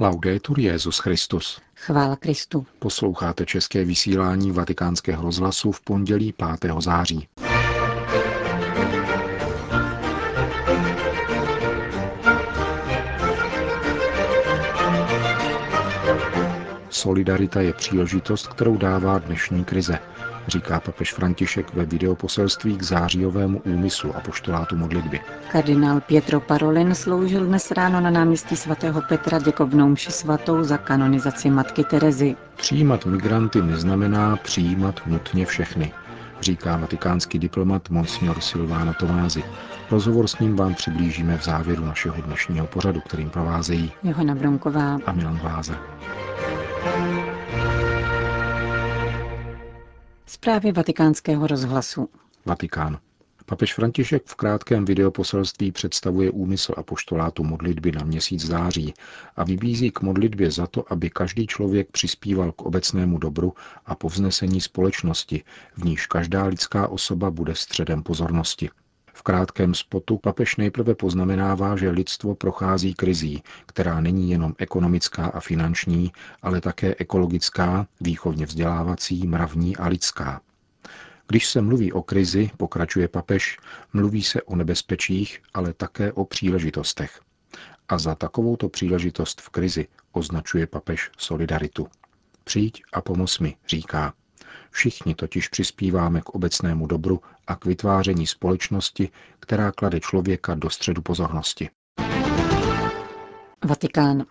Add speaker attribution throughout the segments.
Speaker 1: Laudetur Jezus Christus.
Speaker 2: Chvála Kristu.
Speaker 1: Posloucháte české vysílání Vatikánského rozhlasu v pondělí 5. září. Solidarita je příležitost, kterou dává dnešní krize, říká papež František ve videoposelství k zářijovému úmyslu a poštolátu modlitby.
Speaker 2: Kardinál Pietro Parolin sloužil dnes ráno na náměstí svatého Petra děkovnou mši svatou za kanonizaci matky Terezy.
Speaker 1: Přijímat migranty neznamená přijímat nutně všechny, říká vatikánský diplomat Monsignor Silvana Tomázy. Rozhovor s ním vám přiblížíme v závěru našeho dnešního pořadu, kterým provázejí
Speaker 2: Johana Bronková
Speaker 1: a Milan Váza.
Speaker 2: Zprávy vatikánského rozhlasu.
Speaker 1: Vatikán. Papež František v krátkém videoposelství představuje úmysl a poštolátu modlitby na měsíc září a vybízí k modlitbě za to, aby každý člověk přispíval k obecnému dobru a povznesení společnosti, v níž každá lidská osoba bude středem pozornosti. V krátkém spotu papež nejprve poznamenává, že lidstvo prochází krizí, která není jenom ekonomická a finanční, ale také ekologická, výchovně vzdělávací, mravní a lidská. Když se mluví o krizi, pokračuje papež, mluví se o nebezpečích, ale také o příležitostech. A za takovouto příležitost v krizi označuje papež solidaritu. Přijď a pomoz mi, říká. Všichni totiž přispíváme k obecnému dobru a k vytváření společnosti, která klade člověka do středu pozornosti.
Speaker 2: Vatikán.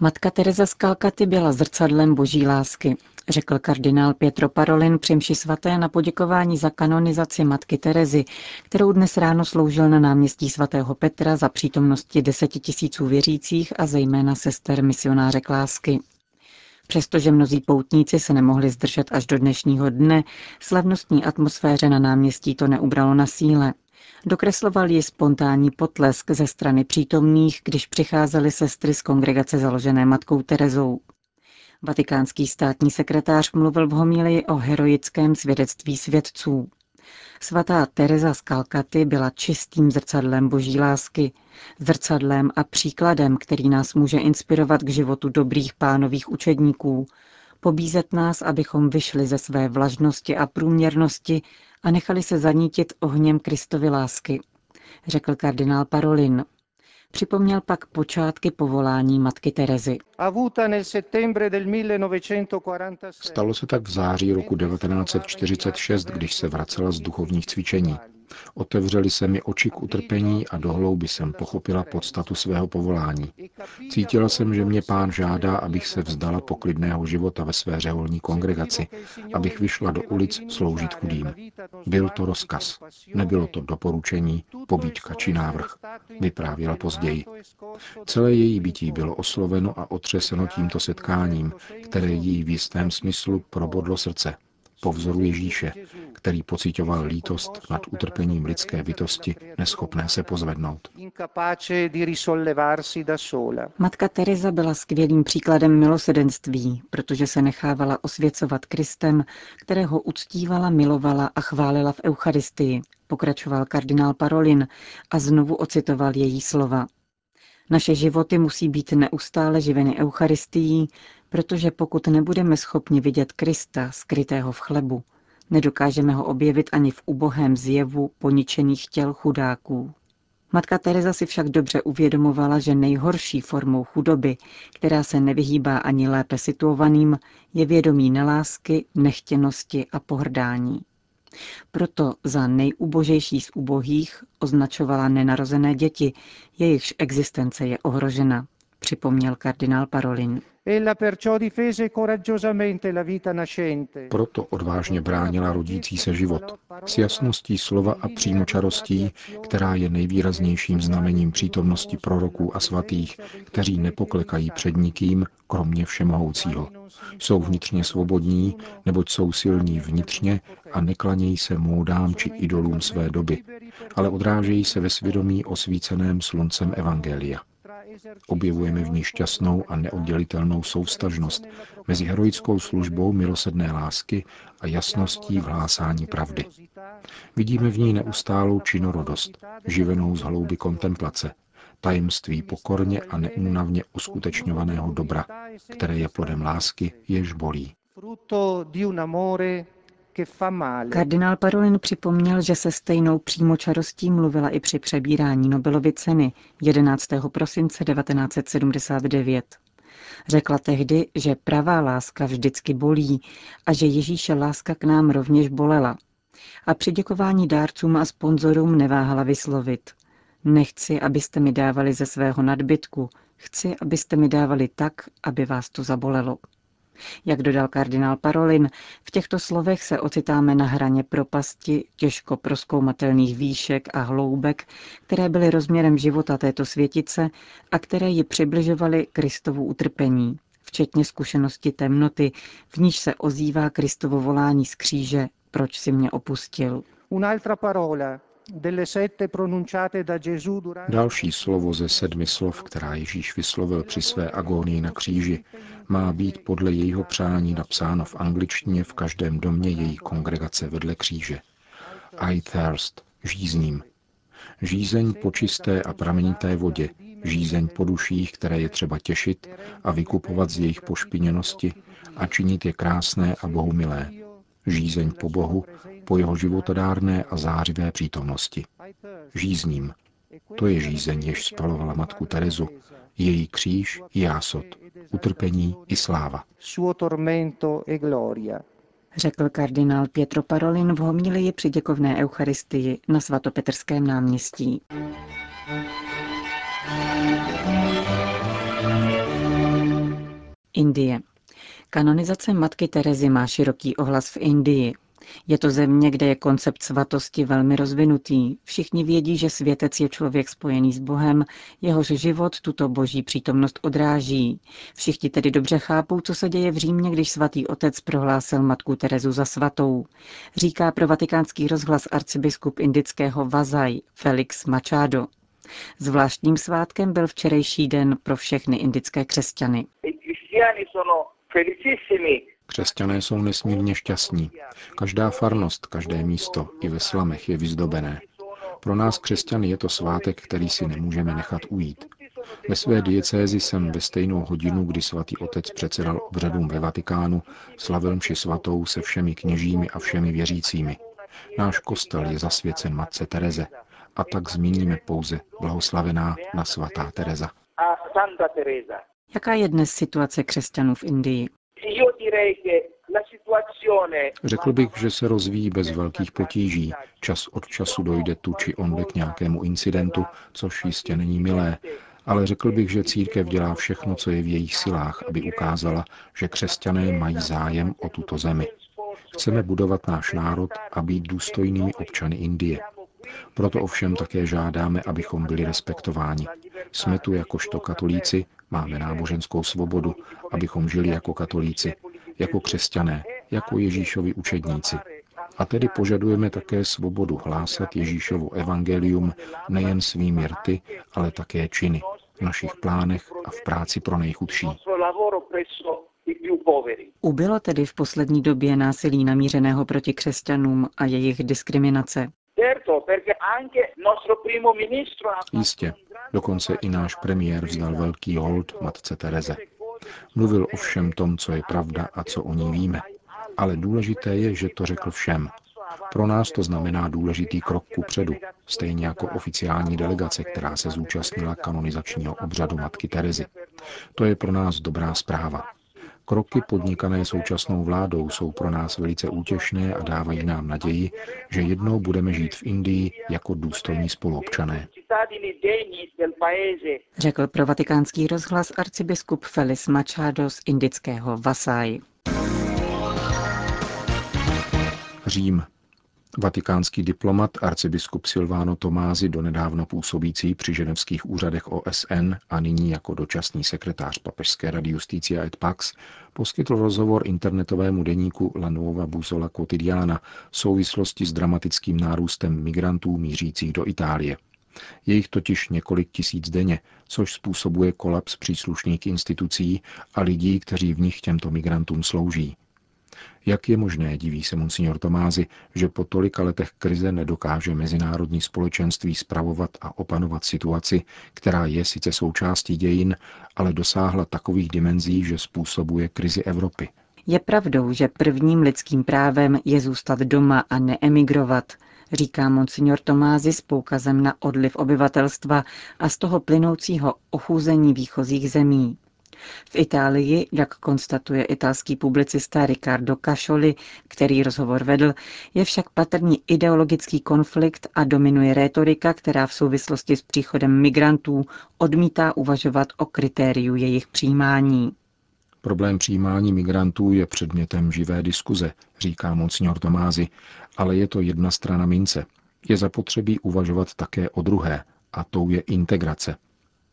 Speaker 2: Matka Teresa z Kalkaty byla zrcadlem boží lásky, řekl kardinál Pietro Parolin při mši svaté na poděkování za kanonizaci matky Terezy, kterou dnes ráno sloužil na náměstí svatého Petra za přítomnosti deseti tisíců věřících a zejména sester misionáře lásky. Přestože mnozí poutníci se nemohli zdržet až do dnešního dne, slavnostní atmosféře na náměstí to neubralo na síle. Dokresloval ji spontánní potlesk ze strany přítomných, když přicházely sestry z kongregace založené matkou Terezou. Vatikánský státní sekretář mluvil v homílii o heroickém svědectví svědců. Svatá Teresa z Kalkaty byla čistým zrcadlem boží lásky, zrcadlem a příkladem, který nás může inspirovat k životu dobrých pánových učedníků, pobízet nás, abychom vyšli ze své vlažnosti a průměrnosti a nechali se zanítit ohněm Kristovy lásky, řekl kardinál Parolin. Připomněl pak počátky povolání matky Terezy.
Speaker 1: Stalo se tak v září roku 1946, když se vracela z duchovních cvičení. Otevřeli se mi oči k utrpení a dohlouby jsem pochopila podstatu svého povolání. Cítila jsem, že mě pán žádá, abych se vzdala poklidného života ve své řeholní kongregaci, abych vyšla do ulic sloužit chudým. Byl to rozkaz. Nebylo to doporučení, pobíčka či návrh, vyprávěla později. Celé její bytí bylo osloveno a otřeseno tímto setkáním, které jí v jistém smyslu probodlo srdce po vzoru Ježíše, který pocitoval lítost nad utrpením lidské bytosti, neschopné se pozvednout.
Speaker 2: Matka Teresa byla skvělým příkladem milosedenství, protože se nechávala osvěcovat Kristem, kterého uctívala, milovala a chválila v Eucharistii, pokračoval kardinál Parolin a znovu ocitoval její slova. Naše životy musí být neustále živeny Eucharistií, protože pokud nebudeme schopni vidět Krista skrytého v chlebu, nedokážeme ho objevit ani v ubohém zjevu poničených těl chudáků. Matka Teresa si však dobře uvědomovala, že nejhorší formou chudoby, která se nevyhýbá ani lépe situovaným, je vědomí nelásky, nechtěnosti a pohrdání. Proto za nejubožejší z ubohých označovala nenarozené děti, jejichž existence je ohrožena, připomněl kardinál Parolin.
Speaker 1: Proto odvážně bránila rodící se život s jasností slova a přímočarostí, která je nejvýraznějším znamením přítomnosti proroků a svatých, kteří nepoklekají před nikým, kromě všemohoucího. Jsou vnitřně svobodní, neboť jsou silní vnitřně a neklanějí se módám či idolům své doby, ale odrážejí se ve svědomí osvíceném sluncem Evangelia. Objevujeme v ní šťastnou a neoddělitelnou soustažnost mezi heroickou službou milosedné lásky a jasností v hlásání pravdy. Vidíme v ní neustálou činorodost, živenou z hlouby kontemplace, tajemství pokorně a neúnavně uskutečňovaného dobra, které je plodem lásky, jež bolí.
Speaker 2: Kardinál Parolin připomněl, že se stejnou přímočarostí mluvila i při přebírání Nobelovy ceny 11. prosince 1979. Řekla tehdy, že pravá láska vždycky bolí a že Ježíše láska k nám rovněž bolela. A při děkování dárcům a sponzorům neváhala vyslovit. Nechci, abyste mi dávali ze svého nadbytku, chci, abyste mi dávali tak, aby vás to zabolelo. Jak dodal kardinál Parolin, v těchto slovech se ocitáme na hraně propasti těžko proskoumatelných výšek a hloubek, které byly rozměrem života této světice a které ji přibližovaly Kristovu utrpení, včetně zkušenosti temnoty, v níž se ozývá Kristovo volání z kříže, proč si mě opustil. Un'altra parola,
Speaker 1: Další slovo ze sedmi slov, která Ježíš vyslovil při své agónii na kříži, má být podle jejího přání napsáno v angličtině v každém domě její kongregace vedle kříže. I thirst, žízním. Žízeň po čisté a pramenité vodě, žízeň po duších, které je třeba těšit a vykupovat z jejich pošpiněnosti a činit je krásné a bohumilé žízeň po Bohu, po jeho životodárné a zářivé přítomnosti. Žízním. To je žízeň, jež spalovala matku Terezu, její kříž i jásot, utrpení i sláva.
Speaker 2: E Řekl kardinál Pietro Parolin v homilii při děkovné eucharistii na svatopetrském náměstí. Indie. Kanonizace matky Terezy má široký ohlas v Indii. Je to země, kde je koncept svatosti velmi rozvinutý. Všichni vědí, že světec je člověk spojený s Bohem, jehož život tuto boží přítomnost odráží. Všichni tedy dobře chápou, co se děje v Římě, když svatý otec prohlásil matku Terezu za svatou. Říká pro vatikánský rozhlas arcibiskup indického Vazaj Felix Machado. Zvláštním svátkem byl včerejší den pro všechny indické křesťany.
Speaker 1: Křesťané jsou nesmírně šťastní. Každá farnost, každé místo, i ve slamech je vyzdobené. Pro nás křesťany je to svátek, který si nemůžeme nechat ujít. Ve své diecézi jsem ve stejnou hodinu, kdy svatý otec předsedal obřadům ve Vatikánu, slavil mši svatou se všemi kněžími a všemi věřícími. Náš kostel je zasvěcen Matce Tereze a tak zmíníme pouze blahoslavená na svatá Tereza.
Speaker 2: Jaká je dnes situace křesťanů v Indii?
Speaker 1: Řekl bych, že se rozvíjí bez velkých potíží. Čas od času dojde tu či onde k nějakému incidentu, což jistě není milé, ale řekl bych, že církev dělá všechno, co je v jejich silách, aby ukázala, že křesťané mají zájem o tuto zemi. Chceme budovat náš národ a být důstojnými občany Indie. Proto ovšem také žádáme, abychom byli respektováni. Jsme tu jakožto katolíci, máme náboženskou svobodu, abychom žili jako katolíci, jako křesťané, jako Ježíšovi učedníci. A tedy požadujeme také svobodu hlásat Ježíšovo evangelium nejen svými rty, ale také činy, v našich plánech a v práci pro nejchudší.
Speaker 2: Ubylo tedy v poslední době násilí namířeného proti křesťanům a jejich diskriminace.
Speaker 1: Jistě, dokonce i náš premiér vzdal velký hold matce Tereze. Mluvil o všem tom, co je pravda a co o ní víme. Ale důležité je, že to řekl všem. Pro nás to znamená důležitý krok ku předu, stejně jako oficiální delegace, která se zúčastnila kanonizačního obřadu matky Terezy. To je pro nás dobrá zpráva. Kroky podnikané současnou vládou jsou pro nás velice útěšné a dávají nám naději, že jednou budeme žít v Indii jako důstojní spoluobčané.
Speaker 2: Řekl pro vatikánský rozhlas arcibiskup Felis Machado z indického Vasai.
Speaker 1: Řím. Vatikánský diplomat arcibiskup Silvano Tomázy, donedávno působící při ženevských úřadech OSN a nyní jako dočasný sekretář Papežské rady Justícia et Pax, poskytl rozhovor internetovému deníku La Nuova Busola Quotidiana v souvislosti s dramatickým nárůstem migrantů mířících do Itálie. Je jich totiž několik tisíc denně, což způsobuje kolaps příslušných institucí a lidí, kteří v nich těmto migrantům slouží. Jak je možné, diví se monsignor Tomázy, že po tolika letech krize nedokáže mezinárodní společenství spravovat a opanovat situaci, která je sice součástí dějin, ale dosáhla takových dimenzí, že způsobuje krizi Evropy.
Speaker 2: Je pravdou, že prvním lidským právem je zůstat doma a neemigrovat, říká monsignor Tomázy s poukazem na odliv obyvatelstva a z toho plynoucího ochůzení výchozích zemí. V Itálii, jak konstatuje italský publicista Riccardo Cascioli, který rozhovor vedl, je však patrný ideologický konflikt a dominuje rétorika, která v souvislosti s příchodem migrantů odmítá uvažovat o kritériu jejich přijímání.
Speaker 1: Problém přijímání migrantů je předmětem živé diskuze, říká monsignor Tomázy, ale je to jedna strana mince. Je zapotřebí uvažovat také o druhé, a tou je integrace.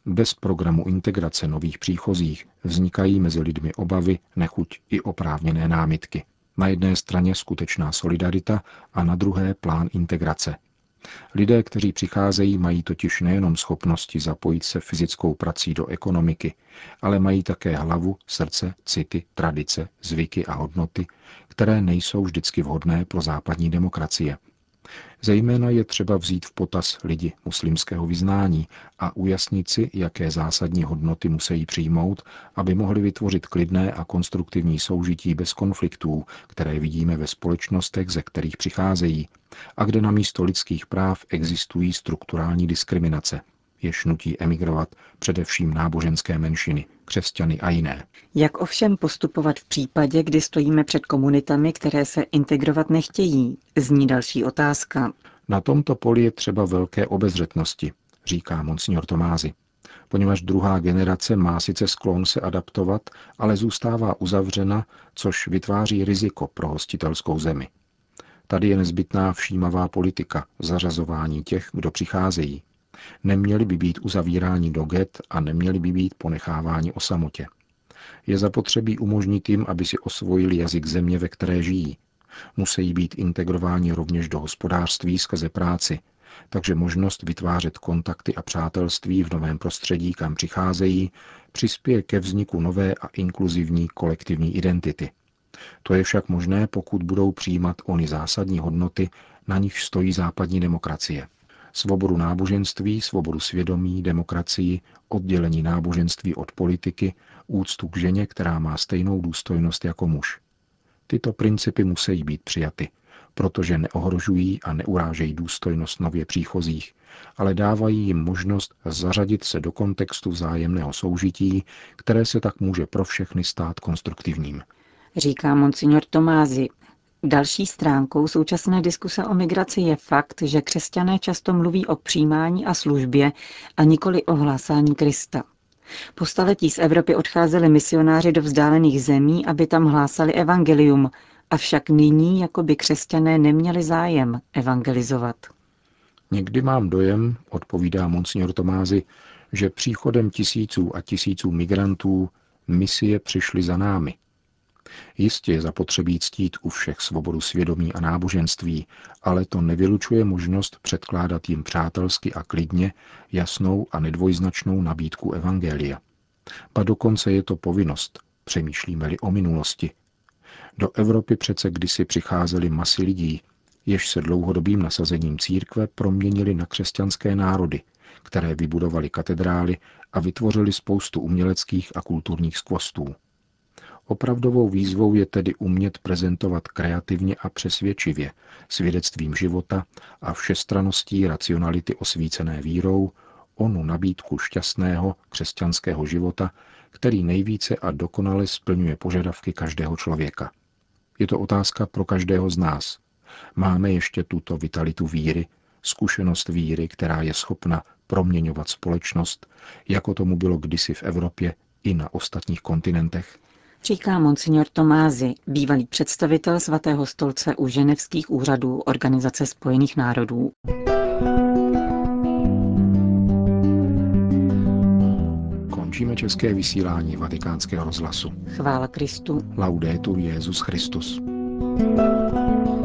Speaker 1: Bez programu integrace nových příchozích vznikají mezi lidmi obavy, nechuť i oprávněné námitky. Na jedné straně skutečná solidarita a na druhé plán integrace. Lidé, kteří přicházejí, mají totiž nejenom schopnosti zapojit se fyzickou prací do ekonomiky, ale mají také hlavu, srdce, city, tradice, zvyky a hodnoty, které nejsou vždycky vhodné pro západní demokracie. Zejména je třeba vzít v potaz lidi muslimského vyznání a ujasnit si, jaké zásadní hodnoty musí přijmout, aby mohli vytvořit klidné a konstruktivní soužití bez konfliktů, které vidíme ve společnostech, ze kterých přicházejí, a kde na místo lidských práv existují strukturální diskriminace, jež nutí emigrovat především náboženské menšiny, křesťany a jiné.
Speaker 2: Jak ovšem postupovat v případě, kdy stojíme před komunitami, které se integrovat nechtějí, zní další otázka.
Speaker 1: Na tomto poli je třeba velké obezřetnosti, říká monsignor Tomázy, poněvadž druhá generace má sice sklon se adaptovat, ale zůstává uzavřena, což vytváří riziko pro hostitelskou zemi. Tady je nezbytná všímavá politika, zařazování těch, kdo přicházejí. Neměli by být uzavíráni do get a neměli by být ponecháváni o samotě. Je zapotřebí umožnit jim, aby si osvojili jazyk země, ve které žijí. Musí být integrováni rovněž do hospodářství skrze práci, takže možnost vytvářet kontakty a přátelství v novém prostředí, kam přicházejí, přispěje ke vzniku nové a inkluzivní kolektivní identity. To je však možné, pokud budou přijímat ony zásadní hodnoty, na nich stojí západní demokracie. Svobodu náboženství, svobodu svědomí, demokracii, oddělení náboženství od politiky, úctu k ženě, která má stejnou důstojnost jako muž. Tyto principy musí být přijaty, protože neohrožují a neurážejí důstojnost nově příchozích, ale dávají jim možnost zařadit se do kontextu vzájemného soužití, které se tak může pro všechny stát konstruktivním
Speaker 2: říká monsignor Tomázy. Další stránkou současné diskuse o migraci je fakt, že křesťané často mluví o přijímání a službě a nikoli o hlásání Krista. Po staletí z Evropy odcházeli misionáři do vzdálených zemí, aby tam hlásali evangelium, avšak nyní jako by křesťané neměli zájem evangelizovat.
Speaker 1: Někdy mám dojem, odpovídá monsignor Tomázy, že příchodem tisíců a tisíců migrantů misie přišly za námi – Jistě je zapotřebí ctít u všech svobodu svědomí a náboženství, ale to nevylučuje možnost předkládat jim přátelsky a klidně jasnou a nedvojznačnou nabídku Evangelia. Pa dokonce je to povinnost, přemýšlíme-li o minulosti. Do Evropy přece kdysi přicházely masy lidí, jež se dlouhodobým nasazením církve proměnili na křesťanské národy, které vybudovali katedrály a vytvořili spoustu uměleckých a kulturních skvostů. Opravdovou výzvou je tedy umět prezentovat kreativně a přesvědčivě svědectvím života a všestraností racionality osvícené vírou onu nabídku šťastného křesťanského života, který nejvíce a dokonale splňuje požadavky každého člověka. Je to otázka pro každého z nás. Máme ještě tuto vitalitu víry, zkušenost víry, která je schopna proměňovat společnost, jako tomu bylo kdysi v Evropě i na ostatních kontinentech?
Speaker 2: Říká monsignor Tomázy, bývalý představitel svatého stolce u ženevských úřadů Organizace spojených národů.
Speaker 1: Končíme české vysílání vatikánského rozhlasu.
Speaker 2: Chvála Kristu.
Speaker 1: Laudetur Jezus Christus.
Speaker 2: thank you